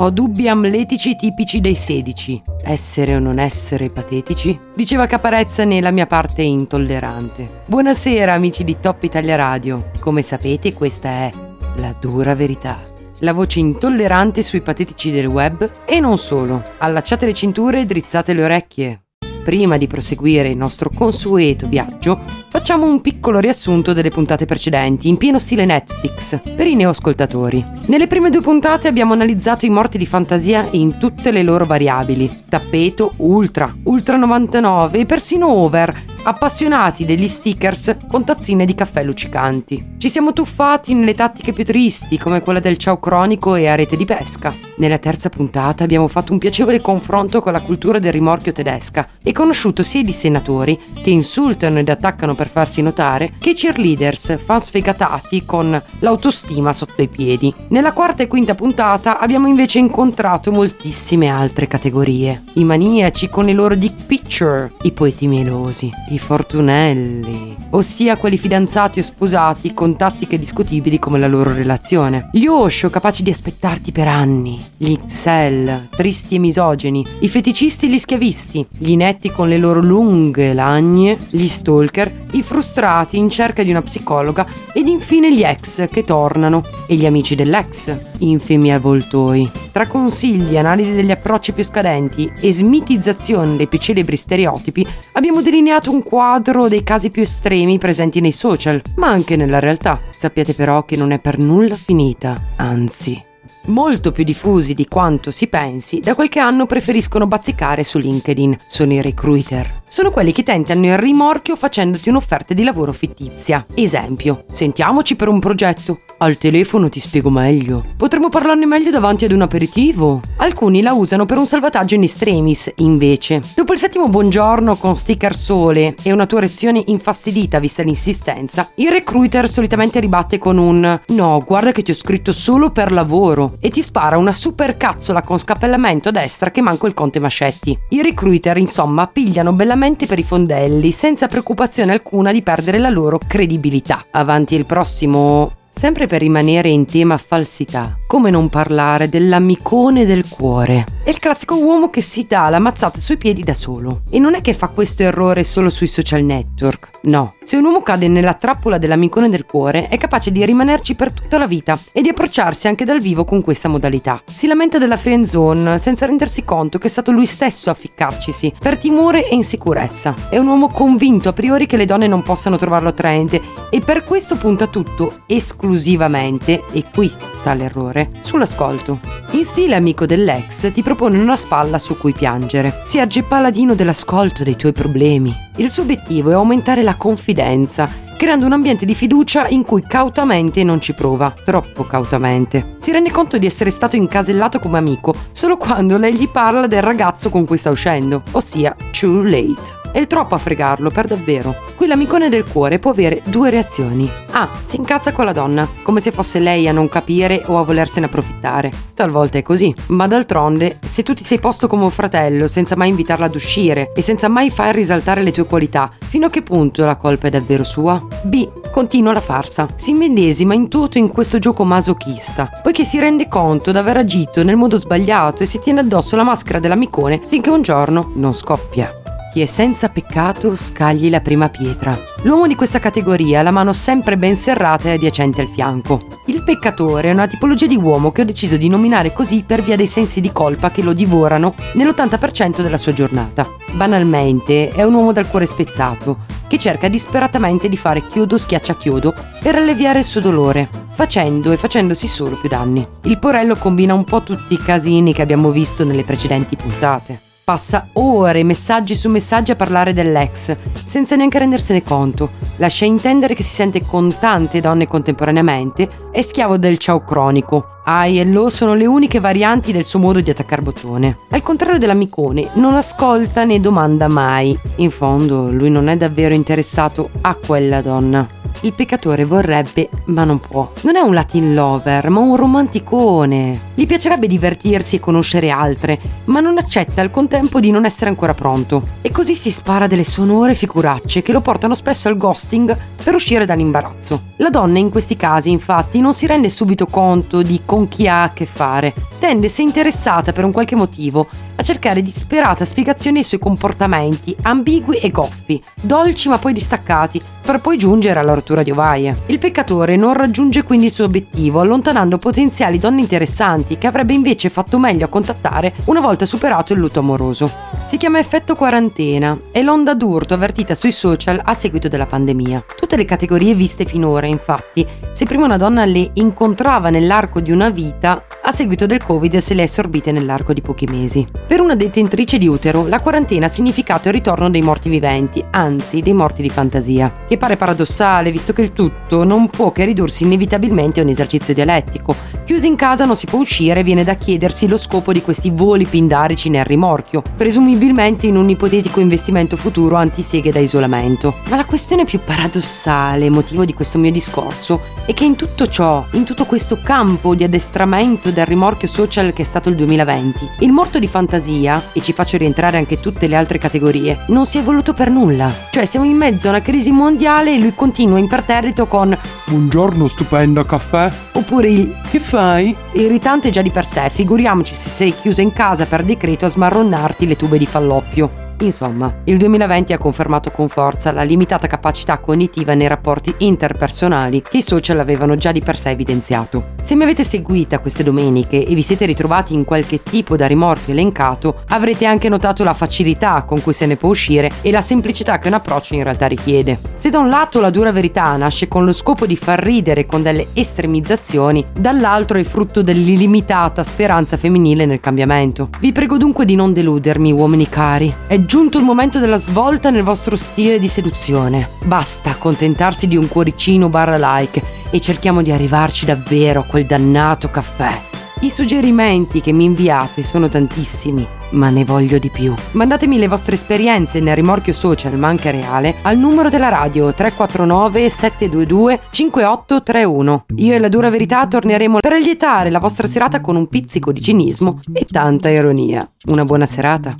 Ho dubbi amletici tipici dei 16. Essere o non essere patetici? Diceva Caparezza nella mia parte intollerante. Buonasera amici di Top Italia Radio. Come sapete questa è la dura verità. La voce intollerante sui patetici del web e non solo. Allacciate le cinture e drizzate le orecchie prima di proseguire il nostro consueto viaggio, facciamo un piccolo riassunto delle puntate precedenti, in pieno stile Netflix, per i neoscoltatori. Nelle prime due puntate abbiamo analizzato i morti di fantasia in tutte le loro variabili. Tappeto, ultra, ultra 99 e persino over, appassionati degli stickers con tazzine di caffè luccicanti. Ci siamo tuffati nelle tattiche più tristi, come quella del ciao cronico e a rete di pesca. Nella terza puntata abbiamo fatto un piacevole confronto con la cultura del rimorchio tedesca e conosciuto sia i dissennatori, che insultano ed attaccano per farsi notare, che i cheerleaders, fan sfegatati con l'autostima sotto i piedi. Nella quarta e quinta puntata abbiamo invece incontrato moltissime altre categorie. I maniaci con i loro dick picture, i poeti melosi, i fortunelli, ossia quelli fidanzati o sposati con tattiche discutibili come la loro relazione. Gli Osho capaci di aspettarti per anni, gli incel, tristi e misogeni, i feticisti e gli schiavisti, gli inetti con le loro lunghe lagne, gli stalker, i frustrati in cerca di una psicologa. Ed infine gli ex che tornano. E gli amici dell'ex, infimi avvoltoi. Tra consigli, analisi degli approcci più scadenti e smitizzazione dei più celebri stereotipi, abbiamo delineato un quadro dei casi più estremi presenti nei social, ma anche nella realtà. Sappiate però che non è per nulla finita, anzi molto più diffusi di quanto si pensi, da qualche anno preferiscono bazzicare su LinkedIn. Sono i recruiter. Sono quelli che tentano il rimorchio facendoti un'offerta di lavoro fittizia. Esempio, sentiamoci per un progetto. Al telefono ti spiego meglio. Potremmo parlarne meglio davanti ad un aperitivo. Alcuni la usano per un salvataggio in extremis, invece. Dopo il settimo buongiorno con sticker sole e una tua reazione infastidita vista l'insistenza, il recruiter solitamente ribatte con un no, guarda che ti ho scritto solo per lavoro e ti spara una super cazzola con scappellamento a destra che manco il conte Mascetti. I recruiter, insomma, pigliano bellamente per i fondelli senza preoccupazione alcuna di perdere la loro credibilità. Avanti il prossimo Sempre per rimanere in tema falsità, come non parlare dell'amicone del cuore? È il classico uomo che si dà la mazzata sui piedi da solo. E non è che fa questo errore solo sui social network. No. Se un uomo cade nella trappola dell'amicone del cuore, è capace di rimanerci per tutta la vita e di approcciarsi anche dal vivo con questa modalità. Si lamenta della friend zone senza rendersi conto che è stato lui stesso a ficcarcisi per timore e insicurezza. È un uomo convinto a priori che le donne non possano trovarlo attraente e per questo punta tutto esclusivamente, e qui sta l'errore, sull'ascolto. In stile amico dell'ex ti propone una spalla su cui piangere. Si erge paladino dell'ascolto dei tuoi problemi. Il suo obiettivo è aumentare la confidenza, creando un ambiente di fiducia in cui cautamente non ci prova, troppo cautamente. Si rende conto di essere stato incasellato come amico solo quando lei gli parla del ragazzo con cui sta uscendo, ossia too late. È il troppo a fregarlo, per davvero. Qui l'amicone del cuore può avere due reazioni. A. Si incazza con la donna, come se fosse lei a non capire o a volersene approfittare. Talvolta è così, ma d'altronde, se tu ti sei posto come un fratello senza mai invitarla ad uscire e senza mai far risaltare le tue qualità, fino a che punto la colpa è davvero sua? B. Continua la farsa. Si immedesima in tutto in questo gioco masochista, poiché si rende conto d'aver agito nel modo sbagliato e si tiene addosso la maschera dell'amicone finché un giorno non scoppia. È senza peccato scagli la prima pietra. L'uomo di questa categoria ha la mano sempre ben serrata e adiacente al fianco. Il peccatore è una tipologia di uomo che ho deciso di nominare così per via dei sensi di colpa che lo divorano nell'80% della sua giornata. Banalmente è un uomo dal cuore spezzato, che cerca disperatamente di fare chiodo schiaccia chiodo per alleviare il suo dolore, facendo e facendosi solo più danni. Il porello combina un po' tutti i casini che abbiamo visto nelle precedenti puntate. Passa ore, messaggi su messaggi a parlare dell'ex, senza neanche rendersene conto. Lascia intendere che si sente con tante donne contemporaneamente, è schiavo del ciao cronico. Ai e lo sono le uniche varianti del suo modo di attaccare bottone. Al contrario dell'amicone, non ascolta né domanda mai. In fondo, lui non è davvero interessato a quella donna. Il peccatore vorrebbe, ma non può. Non è un Latin lover, ma un romanticone. Gli piacerebbe divertirsi e conoscere altre, ma non accetta al contempo di non essere ancora pronto. E così si spara delle sonore figuracce che lo portano spesso al ghosting per uscire dall'imbarazzo. La donna in questi casi, infatti, non si rende subito conto di con chi ha a che fare. Tende, se interessata per un qualche motivo, a cercare disperata spiegazioni ai suoi comportamenti, ambigui e goffi, dolci ma poi distaccati, per poi giungere alla rottura di ovaie. Il peccatore non raggiunge quindi il suo obiettivo, allontanando potenziali donne interessanti che avrebbe invece fatto meglio a contattare una volta superato il lutto amoroso. Si chiama effetto quarantena, è l'onda d'urto avvertita sui social a seguito della pandemia. Tutte le categorie viste finora, infatti, se prima una donna le incontrava nell'arco di una vita, a seguito del Covid se le è assorbite nell'arco di pochi mesi. Per una detentrice di utero, la quarantena ha significato il ritorno dei morti viventi, anzi dei morti di fantasia, che pare paradossale visto che il tutto non può che ridursi inevitabilmente a un esercizio dialettico. Chiusi in casa non si può uscire, viene da chiedersi lo scopo di questi voli pindarici nel rimorchio, presumibilmente in un ipotetico investimento futuro antiseghe da isolamento. Ma la questione più paradossale, motivo di questo mio discorso, è che in tutto ciò, in tutto questo campo di addestramento del rimorchio social che è stato il 2020. Il morto di fantasia, e ci faccio rientrare anche tutte le altre categorie, non si è voluto per nulla. Cioè siamo in mezzo a una crisi mondiale e lui continua imperterrito con Buongiorno stupenda caffè. Oppure il Che fai? irritante già di per sé, figuriamoci se sei chiusa in casa per decreto a smarronnarti le tube di falloppio. Insomma, il 2020 ha confermato con forza la limitata capacità cognitiva nei rapporti interpersonali che i social avevano già di per sé evidenziato. Se mi avete seguita queste domeniche e vi siete ritrovati in qualche tipo da rimorchio elencato, avrete anche notato la facilità con cui se ne può uscire e la semplicità che un approccio in realtà richiede. Se da un lato la dura verità nasce con lo scopo di far ridere con delle estremizzazioni, dall'altro è frutto dell'illimitata speranza femminile nel cambiamento. Vi prego dunque di non deludermi, uomini cari. È giunto il momento della svolta nel vostro stile di seduzione. Basta accontentarsi di un cuoricino barra like e cerchiamo di arrivarci davvero a quel dannato caffè. I suggerimenti che mi inviate sono tantissimi, ma ne voglio di più. Mandatemi le vostre esperienze nel rimorchio social, ma anche reale, al numero della radio 349 722 5831. Io e la dura verità torneremo per allietare la vostra serata con un pizzico di cinismo e tanta ironia. Una buona serata.